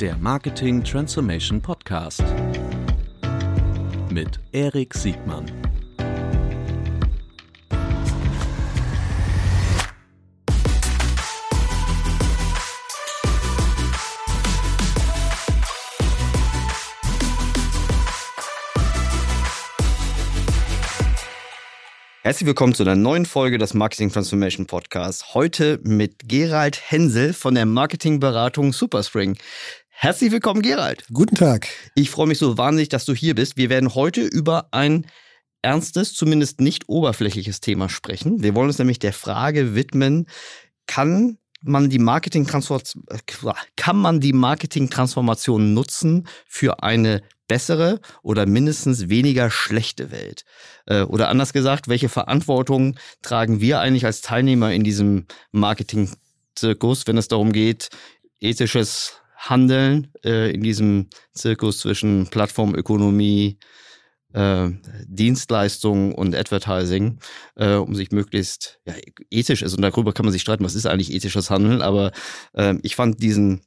der Marketing Transformation Podcast mit Erik Siegmann. Herzlich willkommen zu einer neuen Folge des Marketing Transformation Podcasts. Heute mit Gerald Hensel von der Marketingberatung Superspring. Herzlich willkommen, Gerald. Guten Tag. Ich freue mich so wahnsinnig, dass du hier bist. Wir werden heute über ein ernstes, zumindest nicht oberflächliches Thema sprechen. Wir wollen uns nämlich der Frage widmen, kann man die Marketing kann man die nutzen für eine bessere oder mindestens weniger schlechte Welt? Äh, oder anders gesagt, welche Verantwortung tragen wir eigentlich als Teilnehmer in diesem Marketing-Zirkus, wenn es darum geht, ethisches Handeln äh, in diesem Zirkus zwischen Plattformökonomie, äh, Dienstleistung und Advertising, äh, um sich möglichst ja, ethisch ist. Und darüber kann man sich streiten, was ist eigentlich ethisches Handeln. Aber äh, ich fand diesen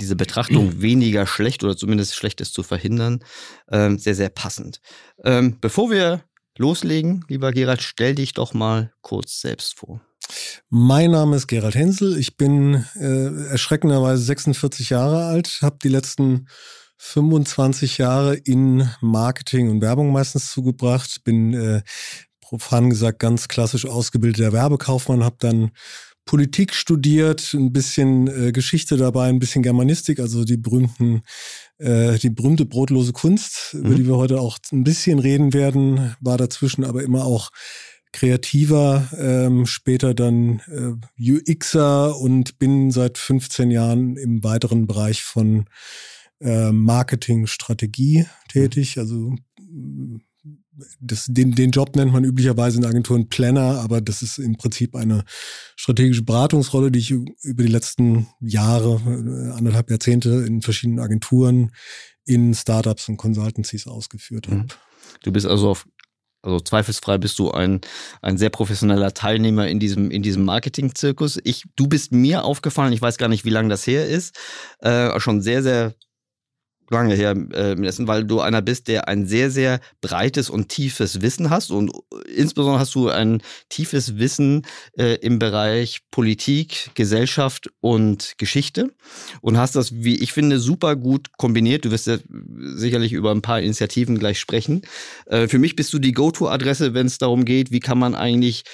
diese Betrachtung weniger schlecht oder zumindest Schlechtes zu verhindern, ähm, sehr, sehr passend. Ähm, bevor wir loslegen, lieber Gerald, stell dich doch mal kurz selbst vor. Mein Name ist Gerald Hensel. Ich bin äh, erschreckenderweise 46 Jahre alt, habe die letzten 25 Jahre in Marketing und Werbung meistens zugebracht, bin äh, profan gesagt ganz klassisch ausgebildeter Werbekaufmann, habe dann Politik studiert, ein bisschen äh, Geschichte dabei, ein bisschen Germanistik, also die berühmten, äh, die berühmte brotlose Kunst, mhm. über die wir heute auch ein bisschen reden werden, war dazwischen aber immer auch kreativer, ähm, später dann äh, UXer und bin seit 15 Jahren im weiteren Bereich von äh, Marketingstrategie tätig, also das, den, den Job nennt man üblicherweise in Agenturen Planner, aber das ist im Prinzip eine strategische Beratungsrolle, die ich über die letzten Jahre, äh, anderthalb Jahrzehnte in verschiedenen Agenturen, in Startups und Consultancies ausgeführt habe. Mhm. Du bist also auf also zweifelsfrei bist du ein, ein sehr professioneller Teilnehmer in diesem, in diesem Marketing-Zirkus. Ich, du bist mir aufgefallen, ich weiß gar nicht, wie lange das her ist, äh, schon sehr, sehr lange her, äh, weil du einer bist, der ein sehr, sehr breites und tiefes Wissen hast. Und insbesondere hast du ein tiefes Wissen äh, im Bereich Politik, Gesellschaft und Geschichte. Und hast das, wie ich finde, super gut kombiniert. Du wirst ja sicherlich über ein paar Initiativen gleich sprechen. Äh, für mich bist du die Go-To-Adresse, wenn es darum geht, wie kann man eigentlich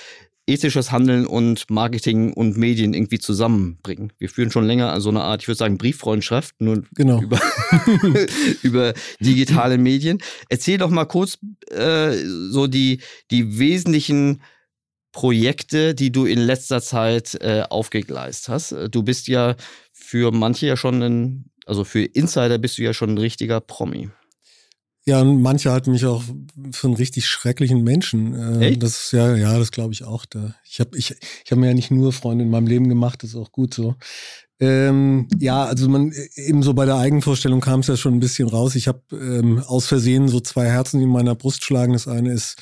ethisches Handeln und Marketing und Medien irgendwie zusammenbringen. Wir führen schon länger so eine Art, ich würde sagen, Brieffreundschaft, nur genau. über, über digitale Medien. Erzähl doch mal kurz äh, so die, die wesentlichen Projekte, die du in letzter Zeit äh, aufgegleist hast. Du bist ja für manche ja schon ein, also für Insider bist du ja schon ein richtiger Promi. Ja, und manche halten mich auch für einen richtig schrecklichen Menschen. Äh, Echt? Das ist ja, ja, das glaube ich auch. Da. Ich habe ich, ich hab mir ja nicht nur Freunde in meinem Leben gemacht, das ist auch gut so. Ähm, ja, also man eben so bei der Eigenvorstellung kam es ja schon ein bisschen raus. Ich habe ähm, aus Versehen so zwei Herzen in meiner Brust schlagen. Das eine ist,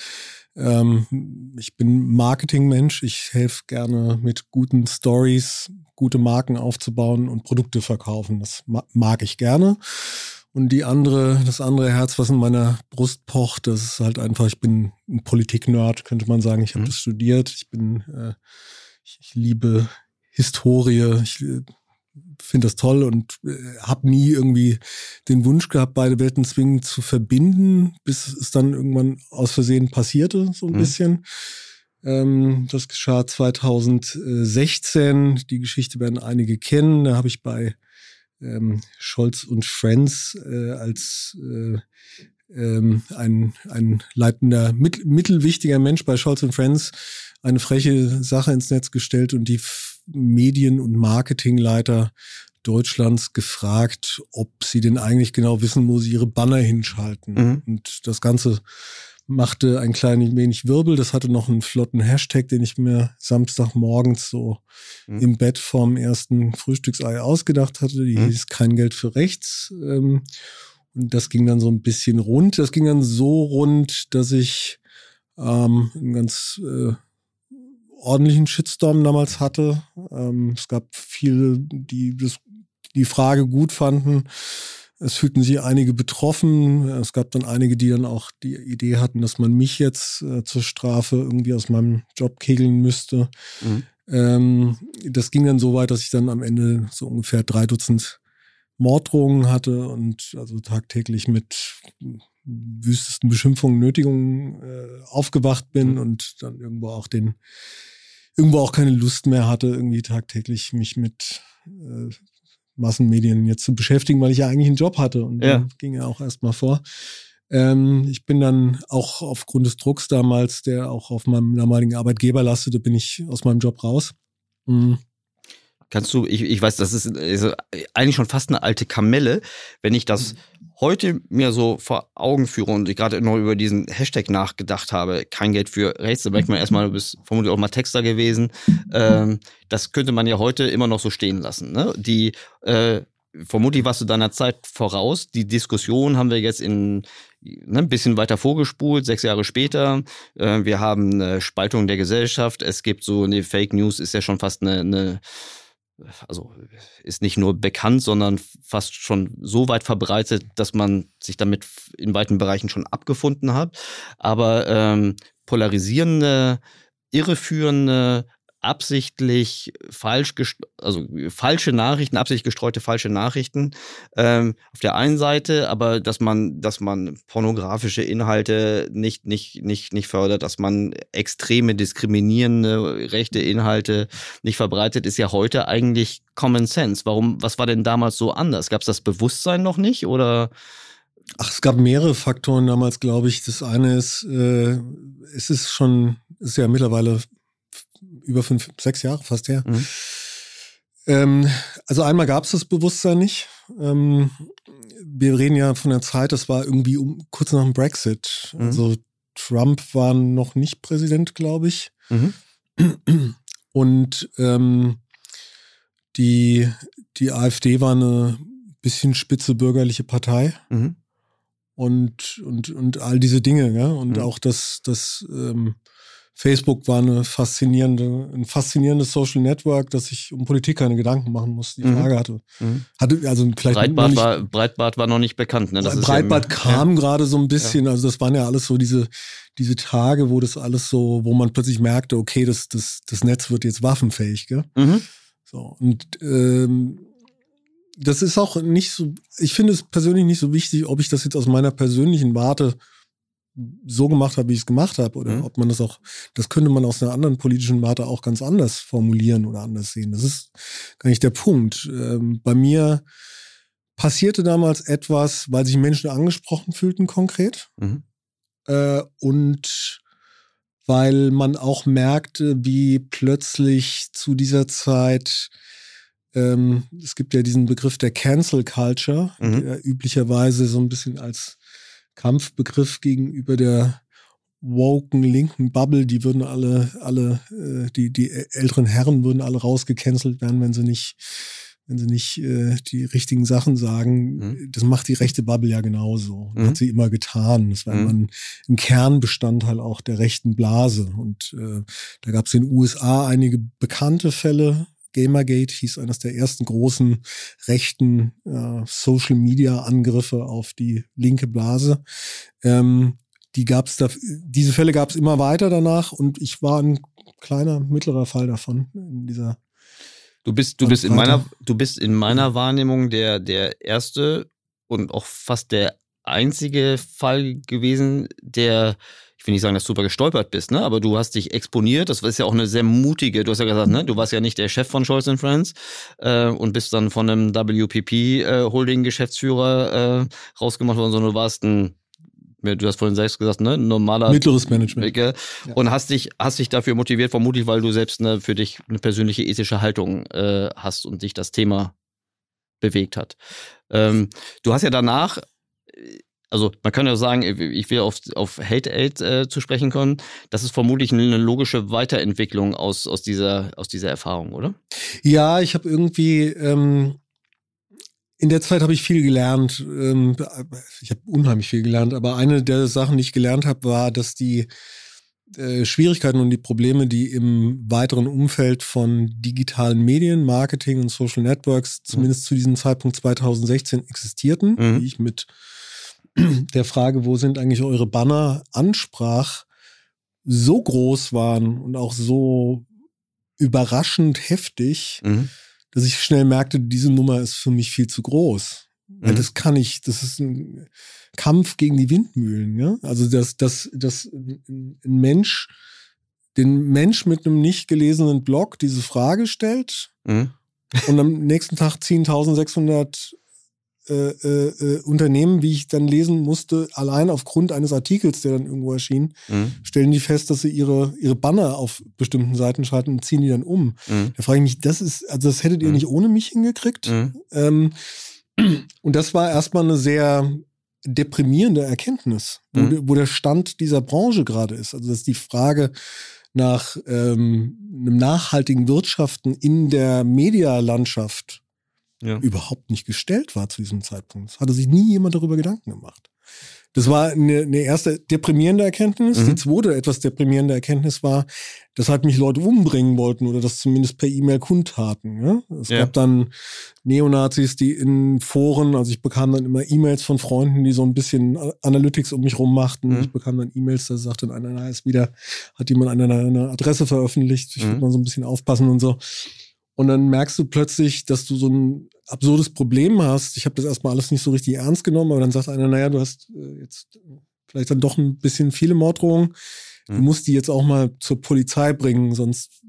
ähm, ich bin Marketingmensch. Ich helfe gerne mit guten Stories, gute Marken aufzubauen und Produkte verkaufen. Das mag ich gerne. Und die andere, das andere Herz, was in meiner Brust pocht, das ist halt einfach, ich bin ein Politik-Nerd, könnte man sagen. Ich habe mhm. das studiert. Ich bin, äh, ich, ich, liebe Historie. Ich äh, finde das toll und äh, habe nie irgendwie den Wunsch gehabt, beide Welten zwingend zu verbinden, bis es dann irgendwann aus Versehen passierte, so ein mhm. bisschen. Ähm, das geschah 2016. Die Geschichte werden einige kennen. Da habe ich bei ähm, Scholz und Friends äh, als äh, ähm, ein, ein leitender, mit, mittelwichtiger Mensch bei Scholz und Friends eine freche Sache ins Netz gestellt und die Medien- und Marketingleiter Deutschlands gefragt, ob sie denn eigentlich genau wissen, wo sie ihre Banner hinschalten. Mhm. Und das Ganze machte ein klein wenig Wirbel. Das hatte noch einen flotten Hashtag, den ich mir Samstagmorgens so mhm. im Bett vorm ersten Frühstücksei ausgedacht hatte. Die mhm. hieß kein Geld für rechts. Ähm, und das ging dann so ein bisschen rund. Das ging dann so rund, dass ich ähm, einen ganz äh, ordentlichen Shitstorm damals hatte. Ähm, es gab viele, die das die Frage gut fanden. Es fühlten sich einige betroffen. Es gab dann einige, die dann auch die Idee hatten, dass man mich jetzt äh, zur Strafe irgendwie aus meinem Job kegeln müsste. Mhm. Ähm, das ging dann so weit, dass ich dann am Ende so ungefähr drei Dutzend Morddrohungen hatte und also tagtäglich mit wüstesten Beschimpfungen, Nötigungen äh, aufgewacht bin mhm. und dann irgendwo auch den, irgendwo auch keine Lust mehr hatte, irgendwie tagtäglich mich mit äh, Massenmedien jetzt zu beschäftigen, weil ich ja eigentlich einen Job hatte und ja. ging ja auch erstmal vor. Ähm, ich bin dann auch aufgrund des Drucks damals, der auch auf meinem damaligen Arbeitgeber lastete, bin ich aus meinem Job raus. Mhm. Kannst du, ich, ich weiß, das ist also eigentlich schon fast eine alte Kamelle, wenn ich das mhm. heute mir so vor Augen führe und ich gerade noch über diesen Hashtag nachgedacht habe, kein Geld für rechts, da merkt man erstmal, du bist vermutlich auch mal Texter gewesen. Ähm, das könnte man ja heute immer noch so stehen lassen. Ne? Die äh, vermutlich warst du deiner Zeit voraus. Die Diskussion haben wir jetzt in ne, ein bisschen weiter vorgespult, sechs Jahre später. Äh, wir haben eine Spaltung der Gesellschaft. Es gibt so eine Fake News, ist ja schon fast eine, eine also ist nicht nur bekannt, sondern fast schon so weit verbreitet, dass man sich damit in weiten Bereichen schon abgefunden hat. Aber ähm, polarisierende, irreführende, absichtlich falsch, also falsche Nachrichten, absichtlich gestreute falsche Nachrichten ähm, auf der einen Seite, aber dass man, dass man pornografische Inhalte nicht, nicht, nicht, nicht fördert, dass man extreme diskriminierende rechte Inhalte nicht verbreitet, ist ja heute eigentlich Common Sense. Warum, was war denn damals so anders? Gab es das Bewusstsein noch nicht oder? Ach, es gab mehrere Faktoren damals, glaube ich. Das eine ist, äh, es ist schon, ist ja mittlerweile über fünf, sechs Jahre fast her. Mhm. Ähm, also einmal gab es das Bewusstsein nicht. Ähm, wir reden ja von der Zeit, das war irgendwie um, kurz nach dem Brexit. Mhm. Also Trump war noch nicht Präsident, glaube ich. Mhm. Und ähm, die, die AfD war eine bisschen spitze bürgerliche Partei. Mhm. Und, und, und all diese Dinge, ja. Und mhm. auch das, das ähm, Facebook war eine faszinierende, ein faszinierendes Social Network, dass ich um Politik keine Gedanken machen musste. Die mhm. Frage hatte. Mhm. hatte also vielleicht Breitbart, nicht, war, Breitbart war noch nicht bekannt. Ne? Breitbart ja, kam ja. gerade so ein bisschen. Ja. Also das waren ja alles so diese, diese Tage, wo das alles so, wo man plötzlich merkte, okay, das, das, das Netz wird jetzt waffenfähig. Gell? Mhm. So, und ähm, das ist auch nicht so, ich finde es persönlich nicht so wichtig, ob ich das jetzt aus meiner persönlichen Warte so gemacht habe, wie ich es gemacht habe, oder mhm. ob man das auch, das könnte man aus einer anderen politischen Warte auch ganz anders formulieren oder anders sehen. Das ist gar nicht der Punkt. Ähm, bei mir passierte damals etwas, weil sich Menschen angesprochen fühlten konkret mhm. äh, und weil man auch merkte, wie plötzlich zu dieser Zeit ähm, es gibt ja diesen Begriff der Cancel Culture, mhm. der üblicherweise so ein bisschen als Kampfbegriff gegenüber der woken linken Bubble, die würden alle, alle, äh, die, die älteren Herren würden alle rausgecancelt werden, wenn sie nicht, wenn sie nicht äh, die richtigen Sachen sagen. Mhm. Das macht die rechte Bubble ja genauso. Mhm. Hat sie immer getan. Das war mhm. immer ein, ein, Kernbestandteil auch der rechten Blase. Und äh, da gab es in den USA einige bekannte Fälle, Gamergate hieß eines der ersten großen rechten äh, Social-Media-Angriffe auf die linke Blase. Ähm, die gab's da, diese Fälle gab es immer weiter danach und ich war ein kleiner, mittlerer Fall davon in dieser. Du bist, du bist in meiner, du bist in meiner Wahrnehmung der, der erste und auch fast der einzige Fall gewesen, der will nicht sagen, dass du super gestolpert bist, ne? aber du hast dich exponiert. Das ist ja auch eine sehr mutige, du hast ja gesagt, ne? du warst ja nicht der Chef von Scholz Friends äh, und bist dann von einem WPP-Holding-Geschäftsführer äh, äh, rausgemacht worden, sondern du warst ein du hast vorhin selbst gesagt, ne, normaler mittleres Management ja. und hast dich hast dich dafür motiviert, vermutlich, weil du selbst ne, für dich eine persönliche ethische Haltung äh, hast und dich das Thema bewegt hat. Ähm, du hast ja danach also man kann ja sagen, ich will auf, auf Hate Aid äh, zu sprechen kommen. Das ist vermutlich eine logische Weiterentwicklung aus, aus, dieser, aus dieser Erfahrung, oder? Ja, ich habe irgendwie ähm, in der Zeit habe ich viel gelernt. Ähm, ich habe unheimlich viel gelernt, aber eine der Sachen, die ich gelernt habe, war, dass die äh, Schwierigkeiten und die Probleme, die im weiteren Umfeld von digitalen Medien, Marketing und Social Networks zumindest mhm. zu diesem Zeitpunkt 2016 existierten, mhm. die ich mit der Frage, wo sind eigentlich eure Banner, ansprach, so groß waren und auch so überraschend heftig, mhm. dass ich schnell merkte, diese Nummer ist für mich viel zu groß. Mhm. Das kann ich, das ist ein Kampf gegen die Windmühlen. Ja? Also, dass, dass, dass ein Mensch, den Mensch mit einem nicht gelesenen Blog diese Frage stellt mhm. und am nächsten Tag 10.600 äh, äh, äh, Unternehmen, wie ich dann lesen musste, allein aufgrund eines Artikels, der dann irgendwo erschien, mhm. stellen die fest, dass sie ihre, ihre Banner auf bestimmten Seiten schalten und ziehen die dann um. Mhm. Da frage ich mich, das ist, also das hättet ihr mhm. nicht ohne mich hingekriegt. Mhm. Ähm, und das war erstmal eine sehr deprimierende Erkenntnis, wo, mhm. wo der Stand dieser Branche gerade ist. Also das ist die Frage nach ähm, einem nachhaltigen Wirtschaften in der Medialandschaft ja. überhaupt nicht gestellt war zu diesem Zeitpunkt. Es hatte sich nie jemand darüber Gedanken gemacht. Das war eine, eine erste deprimierende Erkenntnis. Mhm. Die zweite etwas deprimierende Erkenntnis war, dass halt mich Leute umbringen wollten oder das zumindest per E-Mail kundtaten. Ja? Es ja. gab dann Neonazis, die in Foren, also ich bekam dann immer E-Mails von Freunden, die so ein bisschen Analytics um mich rum machten. Mhm. Ich bekam dann E-Mails, da sagte dann einer, ist wieder, hat jemand eine, eine Adresse veröffentlicht. Ich mhm. würde mal so ein bisschen aufpassen und so. Und dann merkst du plötzlich, dass du so ein absurdes Problem hast. Ich habe das erstmal alles nicht so richtig ernst genommen, aber dann sagt einer, naja, du hast äh, jetzt vielleicht dann doch ein bisschen viele Morddrohungen. Du mhm. musst die jetzt auch mal zur Polizei bringen, sonst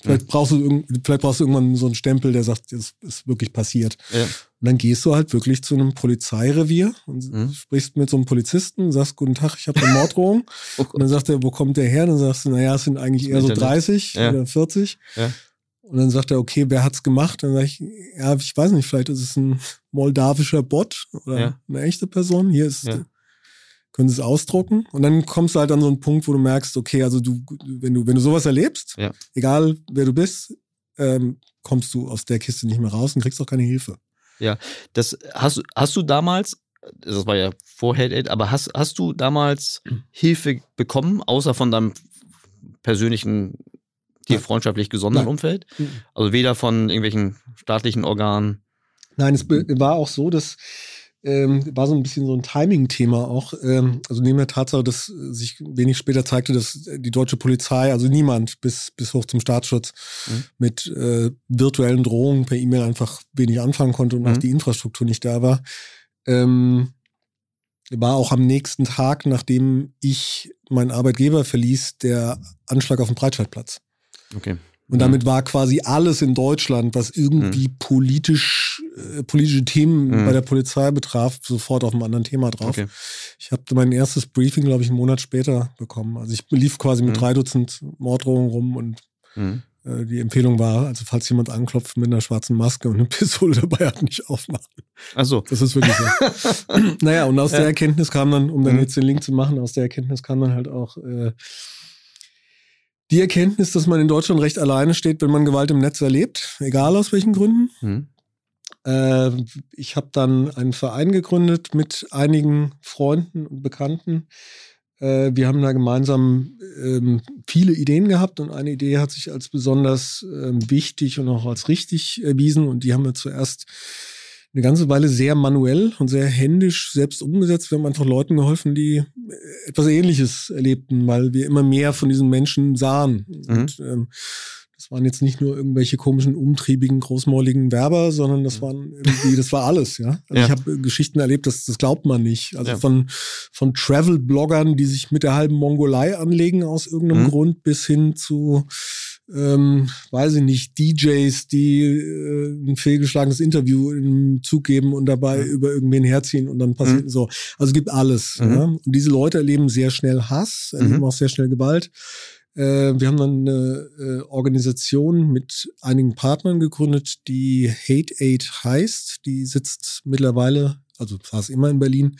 vielleicht, mhm. brauchst du vielleicht brauchst du irgendwann so einen Stempel, der sagt, das ist wirklich passiert. Ja. Und dann gehst du halt wirklich zu einem Polizeirevier und mhm. sprichst mit so einem Polizisten, sagst, guten Tag, ich habe eine Morddrohung. oh und dann sagt er, wo kommt der her? Dann sagst du, naja, es sind eigentlich eher so 30 ja. oder 40. Ja. Und dann sagt er, okay, wer hat's gemacht? Dann sage ich, ja, ich weiß nicht, vielleicht ist es ein moldawischer Bot oder ja. eine echte Person. Hier ist, ja. können Sie es ausdrucken. Und dann kommst du halt an so einen Punkt, wo du merkst, okay, also du, wenn du, wenn du sowas erlebst, ja. egal wer du bist, ähm, kommst du aus der Kiste nicht mehr raus und kriegst auch keine Hilfe. Ja, das hast, hast du damals, das war ja vor Head aber hast, hast du damals Hilfe bekommen, außer von deinem persönlichen dir freundschaftlich gesonderen Nein. Umfeld? Mhm. Also weder von irgendwelchen staatlichen Organen. Nein, es war auch so, dass ähm, war so ein bisschen so ein Timing-Thema auch. Ähm, also neben der Tatsache, dass sich wenig später zeigte, dass die deutsche Polizei, also niemand bis, bis hoch zum Staatsschutz, mhm. mit äh, virtuellen Drohungen per E-Mail einfach wenig anfangen konnte und mhm. auch die Infrastruktur nicht da war. Ähm, war auch am nächsten Tag, nachdem ich meinen Arbeitgeber verließ, der Anschlag auf dem Breitscheidplatz. Okay. Und damit war quasi alles in Deutschland, was irgendwie mhm. politisch, äh, politische Themen mhm. bei der Polizei betraf, sofort auf einem anderen Thema drauf. Okay. Ich habe mein erstes Briefing, glaube ich, einen Monat später bekommen. Also ich lief quasi mit mhm. drei Dutzend Morddrohungen rum und mhm. äh, die Empfehlung war, also falls jemand anklopft mit einer schwarzen Maske und eine Pistole dabei hat, nicht aufmachen. Ach so. Das ist wirklich so. naja, und aus ja. der Erkenntnis kam dann, um dann mhm. jetzt den Link zu machen, aus der Erkenntnis kam dann halt auch äh, die Erkenntnis, dass man in Deutschland recht alleine steht, wenn man Gewalt im Netz erlebt, egal aus welchen Gründen. Mhm. Äh, ich habe dann einen Verein gegründet mit einigen Freunden und Bekannten. Äh, wir haben da gemeinsam ähm, viele Ideen gehabt und eine Idee hat sich als besonders äh, wichtig und auch als richtig erwiesen und die haben wir zuerst eine ganze Weile sehr manuell und sehr händisch selbst umgesetzt. Wir haben einfach Leuten geholfen, die äh, etwas Ähnliches erlebten, weil wir immer mehr von diesen Menschen sahen. Mhm. Und ähm, das waren jetzt nicht nur irgendwelche komischen, umtriebigen, großmäuligen Werber, sondern das waren irgendwie, das war alles, ja. Also ja. ich habe Geschichten erlebt, das, das glaubt man nicht. Also ja. von, von Travel-Bloggern, die sich mit der halben Mongolei anlegen aus irgendeinem mhm. Grund, bis hin zu ähm, weiß ich nicht, DJs, die äh, ein fehlgeschlagenes Interview im Zug geben und dabei mhm. über irgendwen herziehen und dann passiert mhm. so. Also es gibt alles. Mhm. Ja? Und diese Leute erleben sehr schnell Hass, erleben mhm. auch sehr schnell Gewalt. Äh, wir haben dann eine äh, Organisation mit einigen Partnern gegründet, die Hate Aid heißt. Die sitzt mittlerweile, also saß immer in Berlin,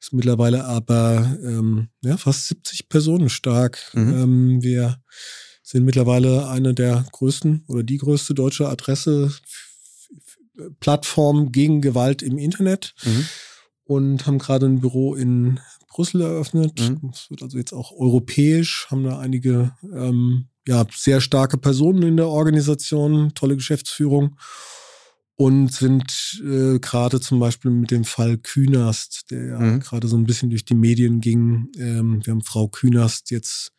ist mittlerweile aber ähm, ja, fast 70 Personen stark. Mhm. Ähm, wir sind mittlerweile eine der größten oder die größte deutsche Adresse, Plattform gegen Gewalt im Internet. Mhm. und haben gerade ein Büro in Brüssel eröffnet. Mhm. Es wird also jetzt auch europäisch, haben da einige ähm, ja, sehr starke Personen in der Organisation, tolle Geschäftsführung und sind äh, gerade zum Beispiel mit dem Fall Künast, der ja Mhm. gerade so ein bisschen durch die Medien ging. Ähm, wir haben Frau Künast jetzt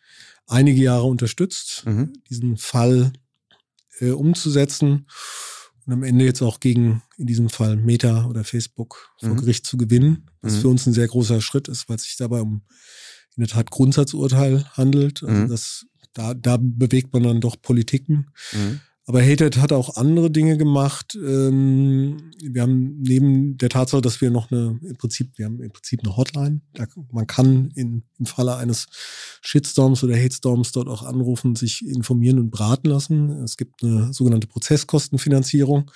einige Jahre unterstützt, Mhm. diesen Fall äh, umzusetzen und am Ende jetzt auch gegen, in diesem Fall Meta oder Facebook vor Mhm. Gericht zu gewinnen, was Mhm. für uns ein sehr großer Schritt ist, weil es sich dabei um in der Tat Grundsatzurteil handelt. Also Mhm. das, da, da bewegt man dann doch Politiken. Mhm. Aber Hated hat auch andere Dinge gemacht. Ähm, wir haben neben der Tatsache, dass wir noch eine, im Prinzip, wir haben im Prinzip eine Hotline. Man kann in, im Falle eines Shitstorms oder Hatestorms dort auch anrufen, sich informieren und beraten lassen. Es gibt eine sogenannte Prozesskostenfinanzierung,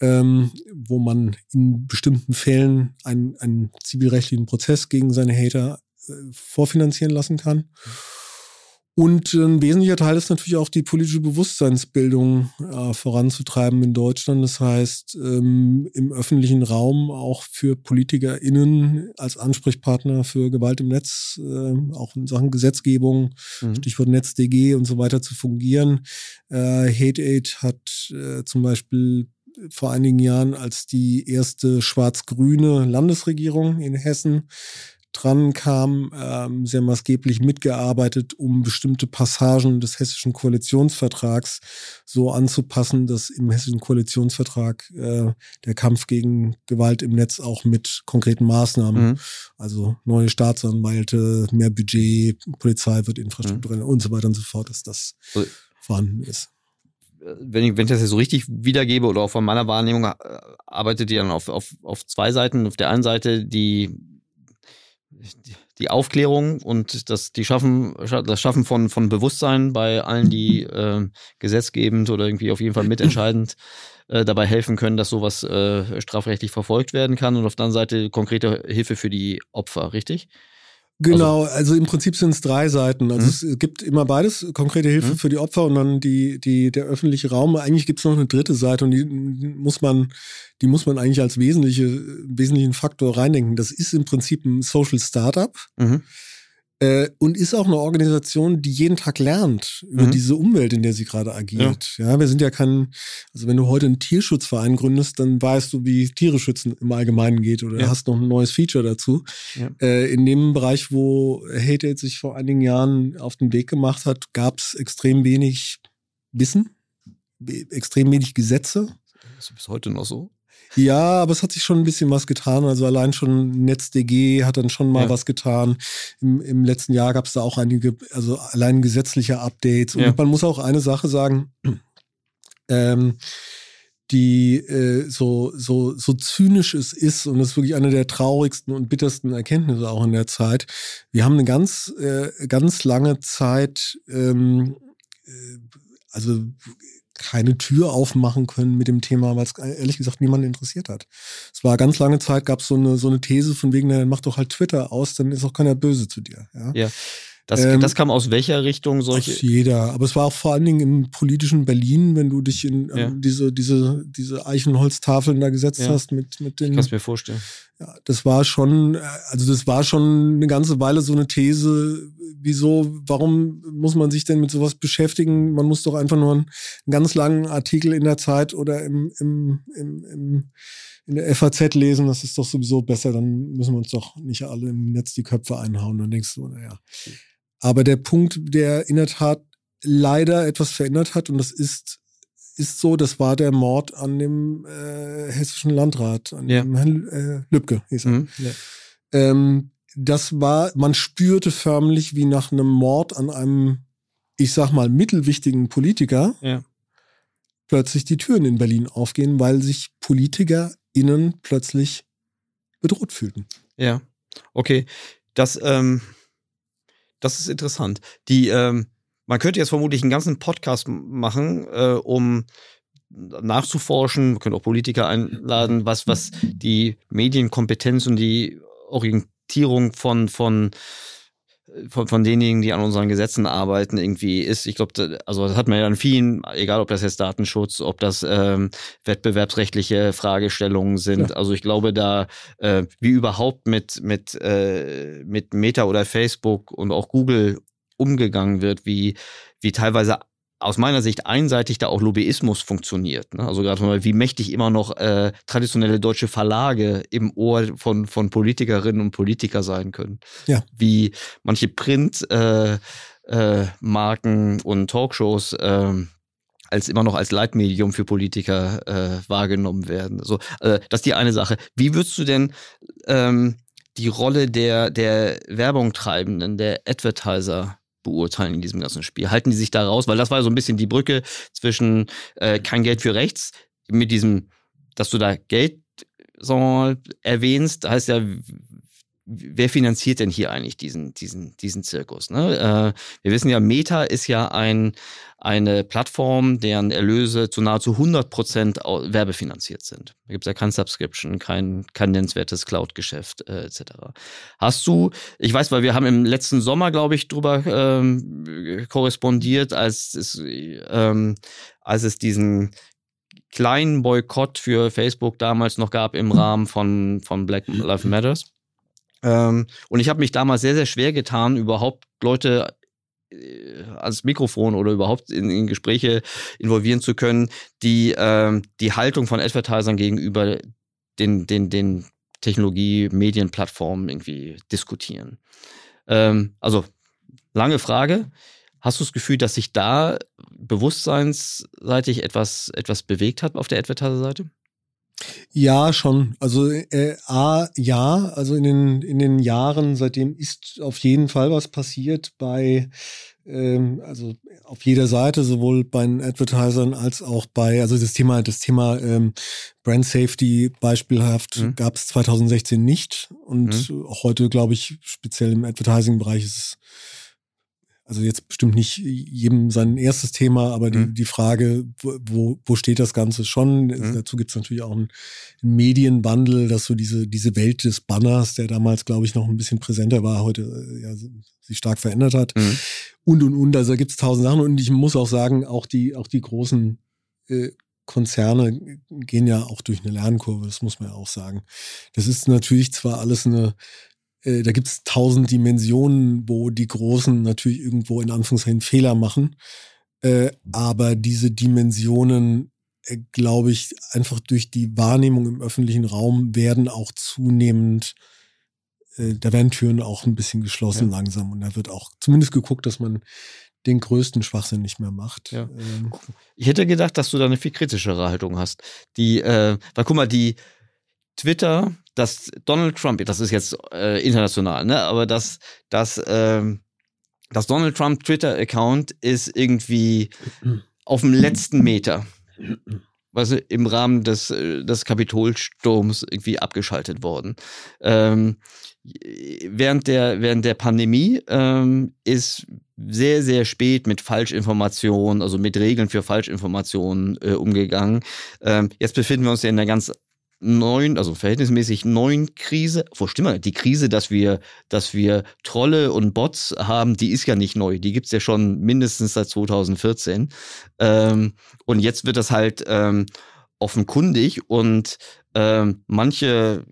ähm, wo man in bestimmten Fällen einen, einen zivilrechtlichen Prozess gegen seine Hater äh, vorfinanzieren lassen kann. Und ein wesentlicher Teil ist natürlich auch die politische Bewusstseinsbildung äh, voranzutreiben in Deutschland. Das heißt, ähm, im öffentlichen Raum auch für PolitikerInnen als Ansprechpartner für Gewalt im Netz, äh, auch in Sachen Gesetzgebung, Mhm. Stichwort NetzDG und so weiter zu fungieren. Äh, Hate Aid hat äh, zum Beispiel vor einigen Jahren als die erste schwarz-grüne Landesregierung in Hessen dran kam, ähm, sehr maßgeblich mitgearbeitet, um bestimmte Passagen des hessischen Koalitionsvertrags so anzupassen, dass im hessischen Koalitionsvertrag äh, der Kampf gegen Gewalt im Netz auch mit konkreten Maßnahmen, Mhm. also neue Staatsanwälte, mehr Budget, Polizei wird infrastrukturell und so weiter und so fort, dass das So. vorhanden ist. wenn ich, wenn ich das jetzt so richtig wiedergebe oder auch von meiner Wahrnehmung, äh, arbeitet ihr dann auf, auf, auf zwei Seiten. Auf der einen Seite die, die- Aufklärung und das, die Schaffen, das Schaffen von, von Bewusstsein bei allen, die äh, gesetzgebend oder irgendwie auf jeden Fall mitentscheidend äh, dabei helfen können, dass sowas äh, strafrechtlich verfolgt werden kann. Und auf der anderen Seite konkrete Hilfe für die Opfer, richtig? Genau, also, im Prinzip sind es drei Seiten. Also Mhm. es gibt immer beides, konkrete Hilfe Mhm. für die Opfer und dann die, die, der öffentliche Raum. Eigentlich gibt es noch eine dritte Seite und die muss man, die muss man eigentlich als wesentliche, wesentlichen Faktor reindenken. Das ist im Prinzip ein Social Startup Mhm. Äh, und ist auch eine Organisation, die jeden Tag lernt über Mhm. diese Umwelt, in der sie gerade agiert. Ja. wir sind ja kein, also wenn du heute einen Tierschutzverein gründest, dann weißt du, wie Tiere schützen im Allgemeinen geht oder Ja. hast noch ein neues Feature dazu. Ja. Äh, in dem Bereich, wo Hate sich vor einigen Jahren auf den Weg gemacht hat, gab es extrem wenig Wissen, extrem wenig Gesetze. Ist das bis heute noch so? Ja, aber es hat sich schon ein bisschen was getan. Also allein schon NetzDG hat dann schon mal Ja. was getan. Im, im letzten Jahr gab es da auch einige, also allein gesetzliche Updates. Und Ja. man muss auch eine Sache sagen, ähm, die äh, so, so, so zynisch es ist, und das ist wirklich eine der traurigsten und bittersten Erkenntnisse auch in der Zeit. Wir haben eine ganz, äh, ganz lange Zeit, ähm, äh, also keine Tür aufmachen können mit dem Thema, weil es ehrlich gesagt niemanden interessiert hat. Es war ganz lange Zeit, gab es so eine, so eine These von wegen, dann mach doch halt Twitter aus, dann ist auch keiner böse zu dir. Ja? Ja. Das, Ähm, das kam aus welcher Richtung? Solche, Aus jeder. Aber es war auch vor allen Dingen im politischen Berlin, wenn du dich in Ja. ähm, diese, diese, diese Eichenholztafeln da gesetzt Ja. hast mit, mit ich den. kann es mir vorstellen. Ja, das war schon, äh, also das war schon eine ganze Weile so eine These, wieso, warum muss man sich denn mit sowas beschäftigen? Man muss doch einfach nur einen, ganz langen Artikel in der Zeit oder im, im, im, im, in der FAZ lesen, das ist doch sowieso besser, dann müssen wir uns doch nicht alle im Netz die Köpfe einhauen. Dann denkst du, naja. Aber der Punkt, der in der Tat leider etwas verändert hat, und das ist, ist so, das war der Mord an dem äh, hessischen Landrat, an Ja. dem Herrn äh, Lübcke, hieß er. Mhm. Ja. Ähm, das war, man spürte förmlich wie nach einem Mord an einem, ich sag mal, mittelwichtigen Politiker Ja. plötzlich die Türen in Berlin aufgehen, weil sich PolitikerInnen plötzlich bedroht fühlten. Ja, okay. Das, ähm, das ist interessant. Die, ähm, man könnte jetzt vermutlich einen ganzen Podcast machen, äh, um nachzuforschen. Man könnte auch Politiker einladen, was, was die Medienkompetenz und die Orientierung von, von von, von denjenigen, die an unseren Gesetzen arbeiten, irgendwie ist, ich glaube, also das hat man ja an vielen, egal ob das jetzt Datenschutz, ob das ähm, wettbewerbsrechtliche Fragestellungen sind. Ja. Also ich glaube, da äh, wie überhaupt mit, mit, äh, mit Meta oder Facebook und auch Google umgegangen wird, wie, wie teilweise aus meiner Sicht einseitig da auch Lobbyismus funktioniert. Ne? Also gerade mal, wie mächtig immer noch äh, traditionelle deutsche Verlage im Ohr von, von Politikerinnen und Politikern sein können. Ja. Wie manche Print äh, äh, und Talkshows äh, als immer noch als Leitmedium für Politiker äh, wahrgenommen werden. So, äh, das ist die eine Sache. Wie würdest du denn ähm, die Rolle der, der Werbungtreibenden, der Advertiser beurteilen in diesem ganzen Spiel? Halten die sich da raus? Weil das war so ein bisschen die Brücke zwischen äh, kein Geld für rechts mit diesem, dass du da Geld so erwähnst, heißt ja, wer finanziert denn hier eigentlich diesen, diesen, diesen Zirkus? Ne? Äh, wir wissen ja, Meta ist ja ein, eine Plattform, deren Erlöse zu nahezu 100 Prozent werbefinanziert sind. Da gibt es ja kein Subscription, kein, kein nennenswertes Cloud-Geschäft äh, etc. Hast du, ich weiß, weil wir haben im letzten Sommer, glaube ich, drüber ähm, korrespondiert, als es, ähm, als es diesen kleinen Boykott für Facebook damals noch gab im Rahmen von, von Black Lives Matters. Ähm, und ich habe mich damals sehr, sehr schwer getan, überhaupt Leute äh, als Mikrofon oder überhaupt in, in, Gespräche involvieren zu können, die ähm, die Haltung von Advertisern gegenüber den, den, den Technologie-Medienplattformen irgendwie diskutieren. Ähm, also, lange Frage. Hast du das Gefühl, dass sich da bewusstseinsseitig etwas, etwas bewegt hat auf der Advertiser-Seite? Ja, schon. Also äh, A, ja, also in den, in den Jahren seitdem ist auf jeden Fall was passiert bei, ähm, also auf jeder Seite, sowohl bei den Advertisern als auch bei, also das Thema, das Thema ähm, Brand Safety beispielhaft mhm. gab es 2016 nicht. Und mhm. heute, glaube ich, speziell im Advertising-Bereich ist es also jetzt bestimmt nicht jedem sein erstes Thema, aber die, mhm. die Frage, wo, wo steht das Ganze schon? Mhm. Dazu gibt es natürlich auch einen, einen Medienwandel, dass so diese, diese Welt des Banners, der damals, glaube ich, noch ein bisschen präsenter war, heute äh, ja, sich stark verändert hat. Mhm. Und und und, also da gibt es tausend Sachen. Und ich muss auch sagen, auch die, auch die großen äh, Konzerne gehen ja auch durch eine Lernkurve, das muss man ja auch sagen. Das ist natürlich zwar alles eine äh, da gibt es tausend Dimensionen, wo die Großen natürlich irgendwo in Anführungszeichen Fehler machen. Äh, aber diese Dimensionen, äh, glaube ich, einfach durch die Wahrnehmung im öffentlichen Raum werden auch zunehmend, äh, da werden Türen auch ein bisschen geschlossen ja. langsam und da wird auch zumindest geguckt, dass man den größten Schwachsinn nicht mehr macht. Ja. Ähm, ich hätte gedacht, dass du da eine viel kritischere Haltung hast. Die, äh, weil guck mal, die Twitter dass Donald Trump, das ist jetzt äh, international, ne, aber dass, dass, ähm, dass Donald Trump Twitter-Account ist irgendwie auf dem letzten Meter, was im Rahmen des, äh, des Kapitolsturms irgendwie abgeschaltet worden. Ähm, während der, während der Pandemie ähm, ist sehr, sehr spät mit Falschinformationen, also mit Regeln für Falschinformationen äh, umgegangen. Ähm, jetzt befinden wir uns ja in einer ganz neuen, also verhältnismäßig neuen Krise, wo stimmt die Krise, dass wir, dass wir Trolle und Bots haben, die ist ja nicht neu. Die gibt's ja schon mindestens seit 2014. Ähm, und jetzt wird das halt ähm, offenkundig und ähm, manche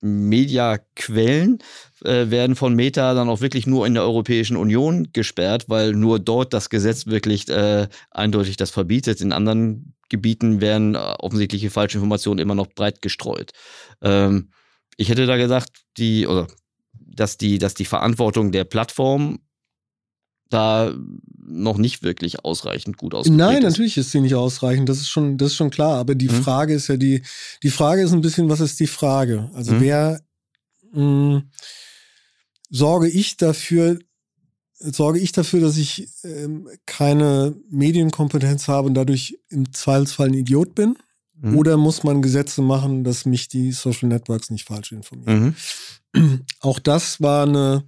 Mediaquellen äh, werden von Meta dann auch wirklich nur in der Europäischen Union gesperrt, weil nur dort das Gesetz wirklich äh, eindeutig das verbietet. In anderen Gebieten werden äh, offensichtliche falsche Informationen immer noch breit gestreut. Ähm, ich hätte da gesagt, die, oder dass die, dass die Verantwortung der Plattform da noch nicht wirklich ausreichend gut ausgeprägt Nein, ist. natürlich ist sie nicht ausreichend, das ist schon, das ist schon klar. Aber die mhm. Frage ist ja die, die Frage ist ein bisschen, was ist die Frage? Also mhm. wer mh, hm, sorge ich dafür, sorge ich dafür, dass ich ähm, keine Medienkompetenz habe und dadurch im Zweifelsfall ein Idiot bin? Mhm. Oder muss man Gesetze machen, dass mich die Social Networks nicht falsch informieren? Mhm. Auch das war eine,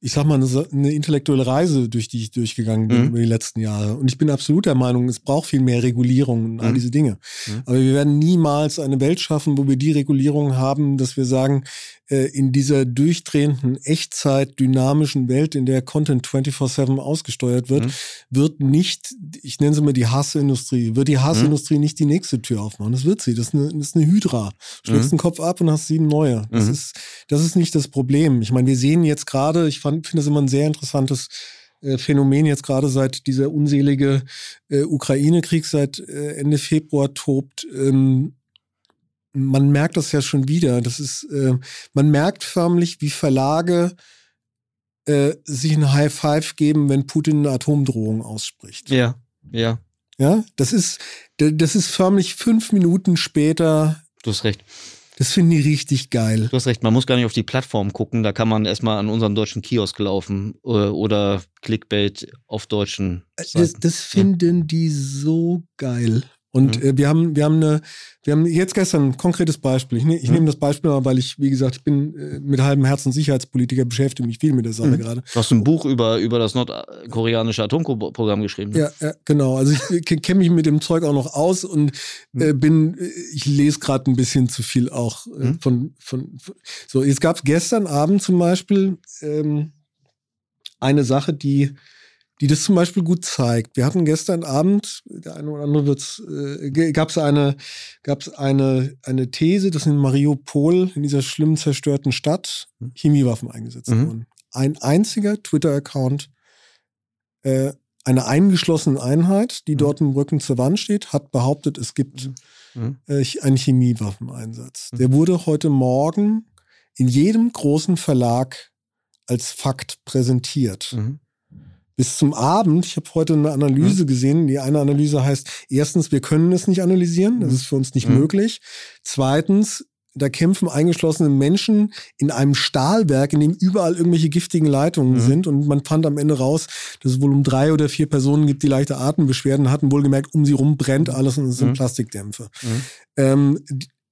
ich sag mal, eine, eine, intellektuelle Reise, durch die ich durchgegangen bin mhm. über die letzten Jahre. Und ich bin absolut der Meinung, es braucht viel mehr Regulierung und all mhm. diese Dinge. Mhm. Aber wir werden niemals eine Welt schaffen, wo wir die Regulierung haben, dass wir sagen, in dieser durchdrehenden Echtzeit dynamischen Welt, in der Content 24/7 ausgesteuert wird, mhm. wird nicht, ich nenne sie mal die Hassindustrie, wird die Hassindustrie mhm. nicht die nächste Tür aufmachen. Das wird sie. Das ist eine, das ist eine Hydra. Schlägst mhm. den Kopf ab und hast sieben neue. Das mhm. ist, das ist nicht das Problem. Ich meine, wir sehen jetzt gerade, ich finde das immer ein sehr interessantes äh, Phänomen jetzt gerade seit dieser unselige äh, Ukraine-Krieg seit äh, Ende Februar tobt. Ähm, man merkt das ja schon wieder. Das ist, äh, man merkt förmlich, wie Verlage äh, sich ein High Five geben, wenn Putin eine Atomdrohung ausspricht. Ja, ja. Ja, das ist, das ist förmlich fünf Minuten später. Du hast recht. Das finde ich richtig geil. Du hast recht, man muss gar nicht auf die Plattform gucken, da kann man erstmal an unserem deutschen Kiosk laufen oder, äh, oder Clickbait auf deutschen. Äh, Seiten. Das, das finden ja. die so geil. Und mhm. äh, wir haben, wir haben eine, wir haben jetzt gestern ein konkretes Beispiel. Ich, ne, ich mhm. nehme das Beispiel mal, weil ich, wie gesagt, ich bin äh, mit halbem Herzen Sicherheitspolitiker, beschäftige mich viel mit der Sache mhm. gerade. Du hast ein Buch über, über das nordkoreanische Atomprogramm geschrieben. Ne? Ja, ja, genau. Also ich kenne mich mit dem Zeug auch noch aus und äh, mhm. bin, äh, ich lese gerade ein bisschen zu viel auch äh, mhm. von, von, von, so, jetzt gab es gestern Abend zum Beispiel ähm, eine Sache, die die das zum Beispiel gut zeigt. Wir hatten gestern Abend, der eine oder andere wird, äh, gab es eine, gab's eine, eine These, dass in Mariupol, in dieser schlimm zerstörten Stadt, hm. Chemiewaffen eingesetzt mhm. wurden. Ein einziger Twitter-Account, äh, eine eingeschlossene Einheit, die mhm. dort im Rücken zur Wand steht, hat behauptet, es gibt mhm. äh, einen Chemiewaffeneinsatz. Mhm. Der wurde heute Morgen in jedem großen Verlag als Fakt präsentiert. Mhm bis zum Abend. Ich habe heute eine Analyse mhm. gesehen. Die eine Analyse heißt, erstens, wir können es nicht analysieren. Das mhm. ist für uns nicht mhm. möglich. Zweitens, da kämpfen eingeschlossene Menschen in einem Stahlwerk, in dem überall irgendwelche giftigen Leitungen mhm. sind. Und man fand am Ende raus, dass es wohl um drei oder vier Personen gibt, die leichte Atembeschwerden hatten. Wohlgemerkt, um sie rum brennt alles und es sind mhm. Plastikdämpfe. Mhm. Ähm,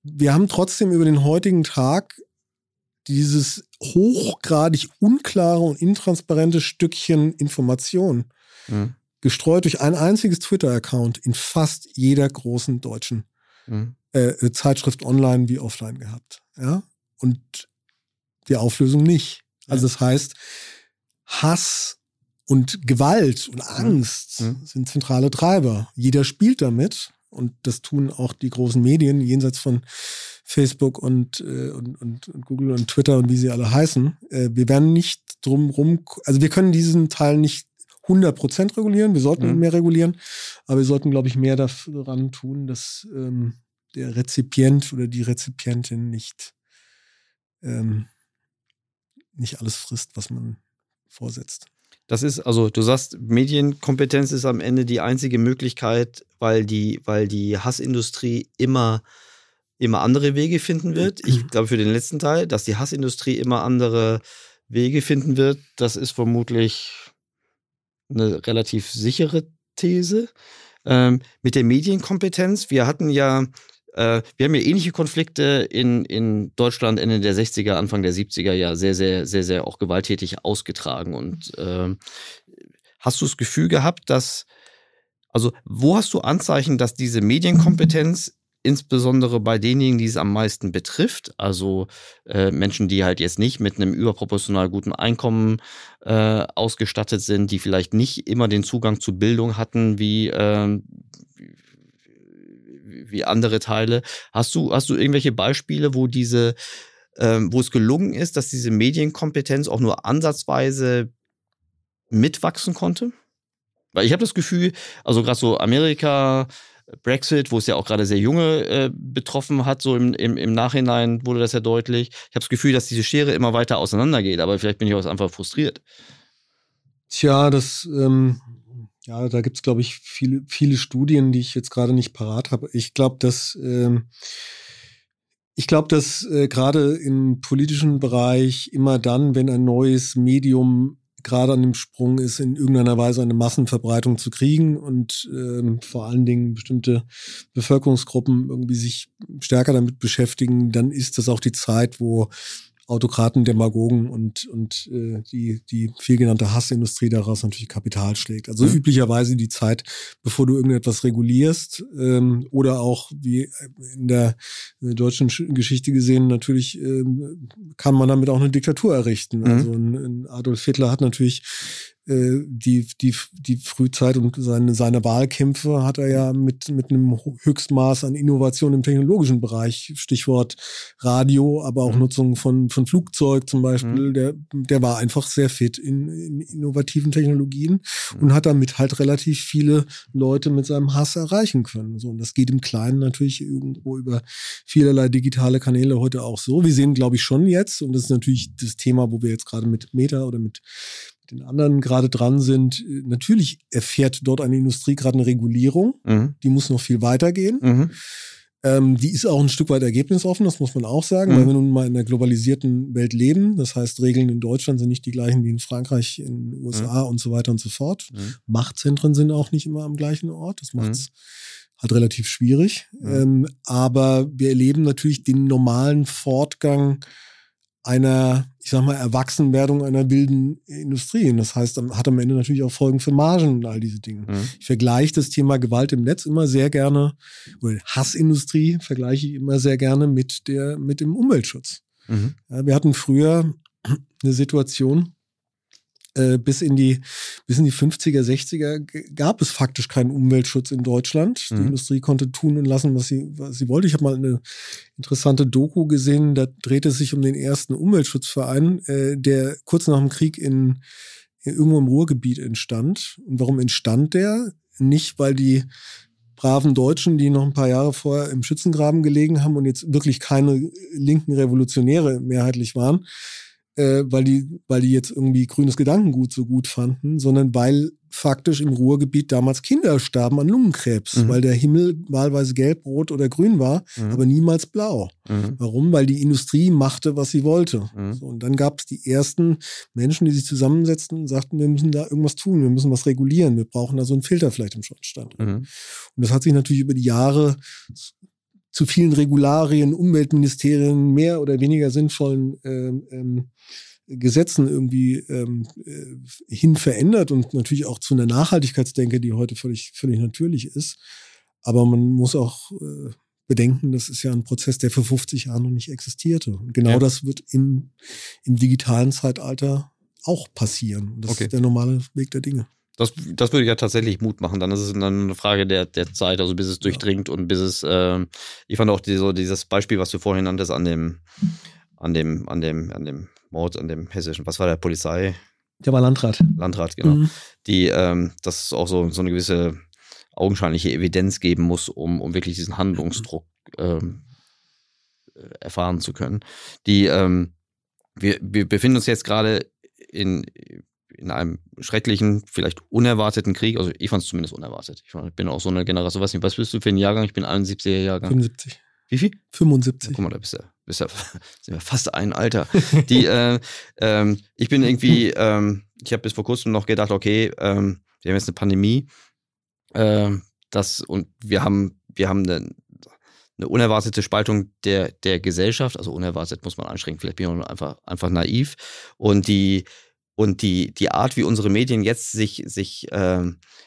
wir haben trotzdem über den heutigen Tag dieses hochgradig unklare und intransparente Stückchen Information mhm. gestreut durch ein einziges Twitter-Account in fast jeder großen deutschen mhm. äh, Zeitschrift online wie offline gehabt. Ja? Und die Auflösung nicht. Also das heißt, Hass und Gewalt und mhm. Angst mhm. sind zentrale Treiber. Jeder spielt damit und das tun auch die großen Medien jenseits von Facebook und, äh, und, und, und, Google und Twitter und wie sie alle heißen. Äh, wir werden nicht drumrum, also wir können diesen Teil nicht 100% regulieren, wir sollten mhm. mehr regulieren, aber wir sollten, glaube ich, mehr daran tun, dass ähm, der Rezipient oder die Rezipientin nicht, ähm, nicht alles frisst, was man vorsetzt. Das ist, also du sagst, Medienkompetenz ist am Ende die einzige Möglichkeit, weil die, weil die Hassindustrie immer immer andere Wege finden wird. Ich mhm. glaube für den letzten Teil, dass die Hassindustrie immer andere Wege finden wird, das ist vermutlich eine relativ sichere These. Ähm, mit der Medienkompetenz, wir hatten ja, äh, wir haben ja ähnliche Konflikte in, in Deutschland Ende der 60er, Anfang der 70er ja sehr, sehr, sehr, sehr auch gewalttätig ausgetragen. Und äh, hast du das Gefühl gehabt, dass, also wo hast du Anzeichen, dass diese Medienkompetenz insbesondere bei denjenigen, die es am meisten betrifft, also äh, Menschen, die halt jetzt nicht mit einem überproportional guten Einkommen äh, ausgestattet sind, die vielleicht nicht immer den Zugang zu Bildung hatten wie, äh, wie andere Teile. Hast du, hast du irgendwelche Beispiele, wo diese, ähm, wo es gelungen ist, dass diese Medienkompetenz auch nur ansatzweise mitwachsen konnte? Weil ich habe das Gefühl, also gerade so Amerika, Brexit, wo es ja auch gerade sehr junge äh, betroffen hat, so im, im, im Nachhinein wurde das ja deutlich. Ich habe das Gefühl, dass diese Schere immer weiter auseinandergeht, aber vielleicht bin ich auch einfach frustriert. Tja, das, ähm, ja, da gibt es, glaube ich, viele, viele Studien, die ich jetzt gerade nicht parat habe. Ich glaube, dass ähm, ich glaube, dass äh, gerade im politischen Bereich immer dann, wenn ein neues Medium gerade an dem Sprung ist, in irgendeiner Weise eine Massenverbreitung zu kriegen und ähm, vor allen Dingen bestimmte Bevölkerungsgruppen irgendwie sich stärker damit beschäftigen, dann ist das auch die Zeit, wo Autokraten, Demagogen und, und äh, die, die vielgenannte Hassindustrie daraus natürlich Kapital schlägt. Also mhm. üblicherweise die Zeit, bevor du irgendetwas regulierst ähm, oder auch wie in der, in der deutschen Geschichte gesehen, natürlich ähm, kann man damit auch eine Diktatur errichten. Mhm. Also ein, ein Adolf Hitler hat natürlich die, die, die Frühzeit und seine, seine Wahlkämpfe hat er ja mit, mit einem Höchstmaß an Innovation im technologischen Bereich, Stichwort Radio, aber auch mhm. Nutzung von, von Flugzeug zum Beispiel, mhm. der, der war einfach sehr fit in, in innovativen Technologien mhm. und hat damit halt relativ viele Leute mit seinem Hass erreichen können. So, und das geht im Kleinen natürlich irgendwo über vielerlei digitale Kanäle heute auch so. Wir sehen, glaube ich, schon jetzt, und das ist natürlich das Thema, wo wir jetzt gerade mit Meta oder mit den anderen gerade dran sind. Natürlich erfährt dort eine Industrie gerade eine Regulierung. Mhm. Die muss noch viel weitergehen. Mhm. Ähm, die ist auch ein Stück weit ergebnisoffen, das muss man auch sagen, mhm. weil wir nun mal in einer globalisierten Welt leben. Das heißt, Regeln in Deutschland sind nicht die gleichen wie in Frankreich, in den USA mhm. und so weiter und so fort. Mhm. Machtzentren sind auch nicht immer am gleichen Ort. Das macht es mhm. halt relativ schwierig. Ähm, aber wir erleben natürlich den normalen Fortgang einer, ich sag mal, Erwachsenwerdung einer wilden Industrie. Und das heißt, hat am Ende natürlich auch Folgen für Margen und all diese Dinge. Mhm. Ich vergleiche das Thema Gewalt im Netz immer sehr gerne, oder Hassindustrie vergleiche ich immer sehr gerne mit der, mit dem Umweltschutz. Mhm. Ja, wir hatten früher eine Situation, äh, bis in die bis in die 50er, 60er gab es faktisch keinen Umweltschutz in Deutschland. Mhm. Die Industrie konnte tun und lassen, was sie was sie wollte. Ich habe mal eine interessante Doku gesehen, da drehte es sich um den ersten Umweltschutzverein, äh, der kurz nach dem Krieg in, in irgendwo im Ruhrgebiet entstand. Und warum entstand der? Nicht, weil die braven Deutschen, die noch ein paar Jahre vorher im Schützengraben gelegen haben und jetzt wirklich keine linken Revolutionäre mehrheitlich waren, äh, weil die, weil die jetzt irgendwie grünes Gedankengut so gut fanden, sondern weil faktisch im Ruhrgebiet damals Kinder starben an Lungenkrebs, mhm. weil der Himmel wahlweise gelb, rot oder grün war, mhm. aber niemals blau. Mhm. Warum? Weil die Industrie machte, was sie wollte. Mhm. So, und dann gab es die ersten Menschen, die sich zusammensetzten und sagten, wir müssen da irgendwas tun, wir müssen was regulieren, wir brauchen da so einen Filter vielleicht im Schottenstand. Mhm. Und das hat sich natürlich über die Jahre zu vielen Regularien, Umweltministerien, mehr oder weniger sinnvollen ähm, ähm, Gesetzen irgendwie ähm, äh, hin verändert und natürlich auch zu einer Nachhaltigkeitsdenke, die heute völlig, völlig natürlich ist. Aber man muss auch äh, bedenken, das ist ja ein Prozess, der für 50 Jahre noch nicht existierte. Und genau ja. das wird im, im digitalen Zeitalter auch passieren. Das okay. ist der normale Weg der Dinge. Das, das würde ja tatsächlich Mut machen. Dann ist es dann eine Frage der, der Zeit, also bis es durchdringt und bis es, äh, ich fand auch die, so dieses Beispiel, was du vorhin nanntest, an dem, an dem, an dem, an dem Mord, an dem hessischen, was war der Polizei? Der war Landrat. Landrat, genau. Mhm. Die, ähm, dass es auch so, so eine gewisse augenscheinliche Evidenz geben muss, um, um wirklich diesen Handlungsdruck ähm, erfahren zu können. Die, ähm, wir, wir befinden uns jetzt gerade in, in einem schrecklichen, vielleicht unerwarteten Krieg, also ich fand es zumindest unerwartet. Ich bin auch so eine Generation, was, was bist du für ein Jahrgang? Ich bin 71er Jahrgang. 75. Wie viel? 75. Ja, guck mal, da bist du, bist du sind wir fast ein Alter. Die, äh, ähm, ich bin irgendwie, ähm, ich habe bis vor kurzem noch gedacht, okay, ähm, wir haben jetzt eine Pandemie, äh, das und wir haben, wir haben eine, eine unerwartete Spaltung der, der Gesellschaft, also unerwartet muss man anstrengen, vielleicht bin ich einfach, einfach naiv. Und die, und die, die Art, wie unsere Medien jetzt sich, sich äh,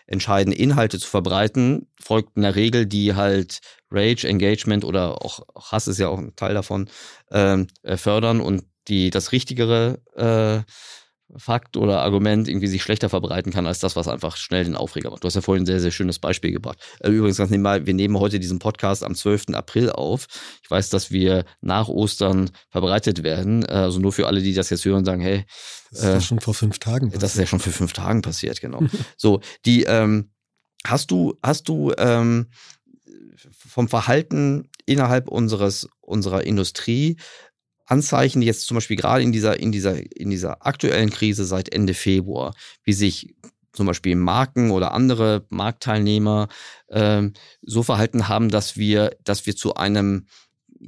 entscheiden, Inhalte zu verbreiten, folgt einer Regel, die halt Rage, Engagement oder auch Hass ist ja auch ein Teil davon, ähm, äh, fördern und die das richtigere äh, Fakt oder Argument irgendwie sich schlechter verbreiten kann als das, was einfach schnell den Aufreger macht. Du hast ja vorhin ein sehr, sehr schönes Beispiel gebracht. Äh, übrigens ganz nebenbei, wir nehmen heute diesen Podcast am 12. April auf. Ich weiß, dass wir nach Ostern verbreitet werden. Äh, also nur für alle, die das jetzt hören, sagen, hey. Das ist äh, ja schon vor fünf Tagen passiert. Das ist ja schon vor fünf Tagen passiert, genau. so, die, ähm, hast du, hast du ähm, vom Verhalten innerhalb unseres, unserer Industrie Anzeichen jetzt zum Beispiel gerade in dieser, in dieser, in dieser aktuellen Krise seit Ende Februar, wie sich zum Beispiel Marken oder andere Marktteilnehmer ähm, so verhalten haben, dass wir, dass wir zu einem,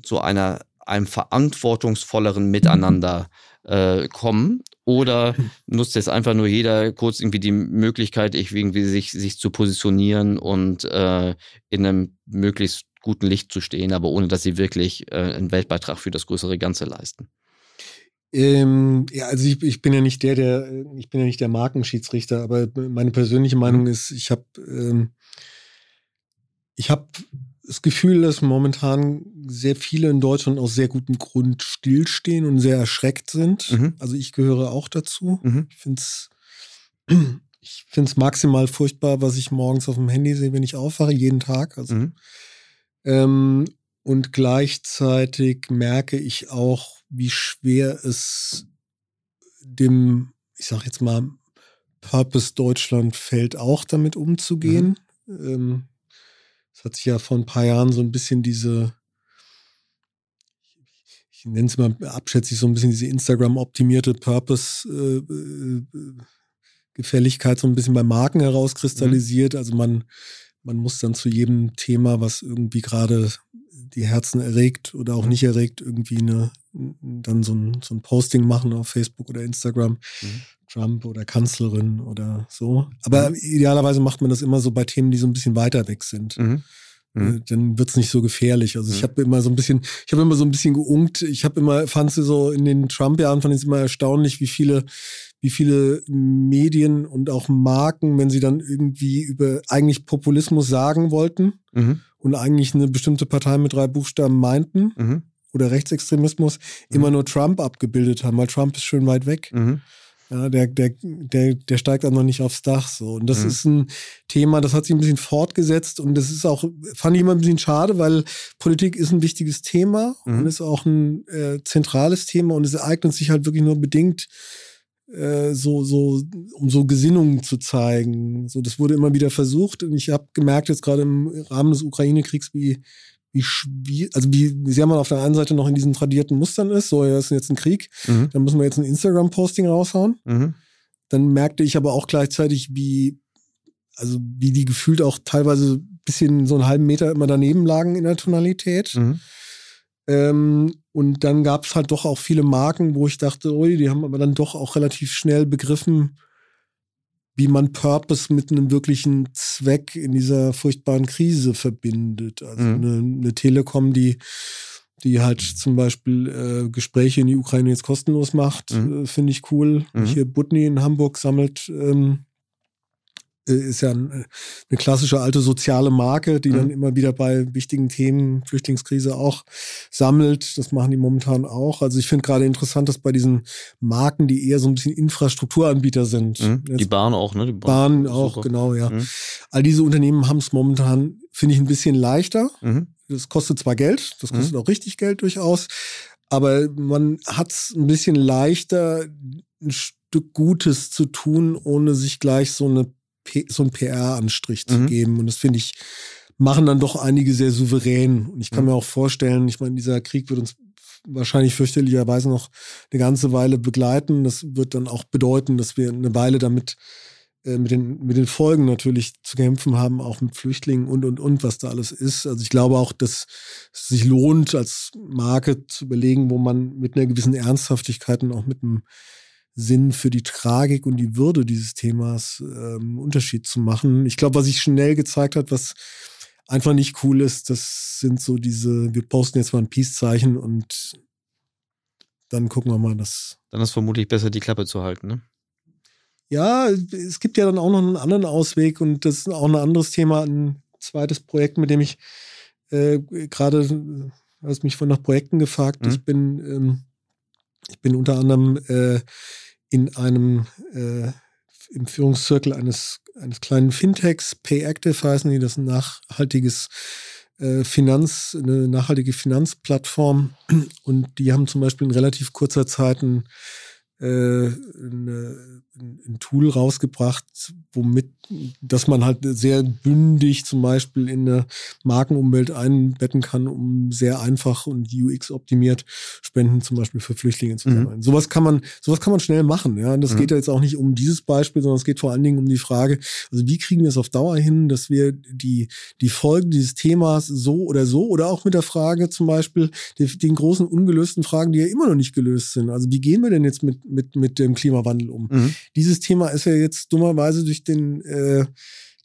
zu einer, einem verantwortungsvolleren Miteinander äh, kommen? Oder nutzt jetzt einfach nur jeder kurz irgendwie die Möglichkeit, irgendwie sich, sich zu positionieren und äh, in einem möglichst guten Licht zu stehen, aber ohne dass sie wirklich äh, einen Weltbeitrag für das größere Ganze leisten. Ähm, ja, also ich, ich bin ja nicht der, der, ich bin ja nicht der Markenschiedsrichter, aber meine persönliche Meinung mhm. ist, ich habe ähm, ich habe das Gefühl, dass momentan sehr viele in Deutschland aus sehr gutem Grund stillstehen und sehr erschreckt sind. Mhm. Also ich gehöre auch dazu. Mhm. Ich finde es ich find's maximal furchtbar, was ich morgens auf dem Handy sehe, wenn ich aufwache, jeden Tag. Also, mhm. Ähm, und gleichzeitig merke ich auch, wie schwer es dem, ich sag jetzt mal, Purpose Deutschland fällt, auch damit umzugehen. Mhm. Ähm, es hat sich ja vor ein paar Jahren so ein bisschen diese, ich nenne es mal abschätzig, so ein bisschen diese Instagram-optimierte Purpose-Gefälligkeit äh, äh so ein bisschen bei Marken herauskristallisiert. Mhm. Also man, man muss dann zu jedem Thema, was irgendwie gerade die Herzen erregt oder auch nicht erregt, irgendwie eine, dann so ein, so ein Posting machen auf Facebook oder Instagram. Mhm. Trump oder Kanzlerin oder so. Aber mhm. idealerweise macht man das immer so bei Themen, die so ein bisschen weiter weg sind. Mhm. Mhm. Äh, dann wird's nicht so gefährlich. Also ich mhm. habe immer so ein bisschen, ich habe immer so ein bisschen geunkt. Ich habe immer, fand sie so in den Trump-Jahren, fand ich es immer erstaunlich, wie viele, wie viele Medien und auch Marken, wenn sie dann irgendwie über eigentlich Populismus sagen wollten mhm. und eigentlich eine bestimmte Partei mit drei Buchstaben meinten mhm. oder Rechtsextremismus, immer nur Trump abgebildet haben, weil Trump ist schön weit weg. Ja, der, der, der, der steigt dann noch nicht aufs Dach. So. Und das mhm. ist ein Thema, das hat sich ein bisschen fortgesetzt und das ist auch, fand ich immer ein bisschen schade, weil Politik ist ein wichtiges Thema mhm. und ist auch ein äh, zentrales Thema und es eignet sich halt wirklich nur bedingt, äh, so, so, um so Gesinnungen zu zeigen. So, das wurde immer wieder versucht und ich habe gemerkt, jetzt gerade im Rahmen des Ukraine-Kriegs, wie wie schwierig, also wie sehr man auf der einen Seite noch in diesen tradierten Mustern ist, so, ja, ist jetzt ein Krieg, mhm. dann müssen wir jetzt ein Instagram-Posting raushauen. Mhm. Dann merkte ich aber auch gleichzeitig, wie, also wie die gefühlt auch teilweise ein bisschen so einen halben Meter immer daneben lagen in der Tonalität. Mhm. Ähm, und dann gab es halt doch auch viele Marken, wo ich dachte, ui, die haben aber dann doch auch relativ schnell begriffen, wie man Purpose mit einem wirklichen Zweck in dieser furchtbaren Krise verbindet. Also mhm. eine, eine, Telekom, die die halt zum Beispiel äh, Gespräche in die Ukraine jetzt kostenlos macht, mhm. äh, finde ich cool. Mhm. Hier Butni in Hamburg sammelt ähm, äh, ist ja eine klassische alte soziale Marke, die mhm. dann immer wieder bei wichtigen Themen, Flüchtlingskrise auch sammelt. Das machen die momentan auch. Also ich finde gerade interessant, dass bei diesen Marken, die eher so ein bisschen Infrastrukturanbieter sind. Mhm. Die Bahn auch, ne? Die Bahn, Bahn auch, super. genau, ja. Mhm. All diese Unternehmen haben es momentan, finde ich, ein bisschen leichter. Mhm. Das kostet zwar Geld, das kostet mhm. auch richtig Geld durchaus, aber man hat es ein bisschen leichter, ein Stück Gutes zu tun, ohne sich gleich so eine so einen PR-Anstrich zu mhm. geben. Und das finde ich, machen dann doch einige sehr souverän. Und ich kann mhm. mir auch vorstellen, ich meine, dieser Krieg wird uns wahrscheinlich fürchterlicherweise noch eine ganze Weile begleiten. Das wird dann auch bedeuten, dass wir eine Weile damit äh, mit den, mit den Folgen natürlich zu kämpfen haben, auch mit Flüchtlingen und, und, und, was da alles ist. Also ich glaube auch, dass es sich lohnt, als Marke zu überlegen, wo man mit einer gewissen Ernsthaftigkeit und auch mit einem Sinn für die Tragik und die Würde dieses Themas ähm, Unterschied zu machen. Ich glaube, was sich schnell gezeigt hat, was einfach nicht cool ist, das sind so diese, wir posten jetzt mal ein Peace-Zeichen und dann gucken wir mal, dass. Dann ist vermutlich besser, die Klappe zu halten, ne? Ja, es gibt ja dann auch noch einen anderen Ausweg und das ist auch ein anderes Thema, ein zweites Projekt, mit dem ich äh, gerade, du hast mich von nach Projekten gefragt. Mhm. Ich bin, ähm, ich bin unter anderem äh, in einem äh, im Führungszirkel eines, eines kleinen Fintechs, PayActive heißen die, das ist ein nachhaltiges äh, Finanz, eine nachhaltige Finanzplattform. Und die haben zum Beispiel in relativ kurzer Zeit ein äh, eine, ein Tool rausgebracht, womit, dass man halt sehr bündig zum Beispiel in eine Markenumwelt einbetten kann, um sehr einfach und UX optimiert Spenden zum Beispiel für Flüchtlinge zu sammeln. Mhm. Sowas kann man, sowas kann man schnell machen. Ja, und das mhm. geht ja jetzt auch nicht um dieses Beispiel, sondern es geht vor allen Dingen um die Frage, also wie kriegen wir es auf Dauer hin, dass wir die die Folgen dieses Themas so oder so oder auch mit der Frage zum Beispiel die, den großen ungelösten Fragen, die ja immer noch nicht gelöst sind. Also wie gehen wir denn jetzt mit mit mit dem Klimawandel um? Mhm. Dieses Thema ist ja jetzt dummerweise durch den äh,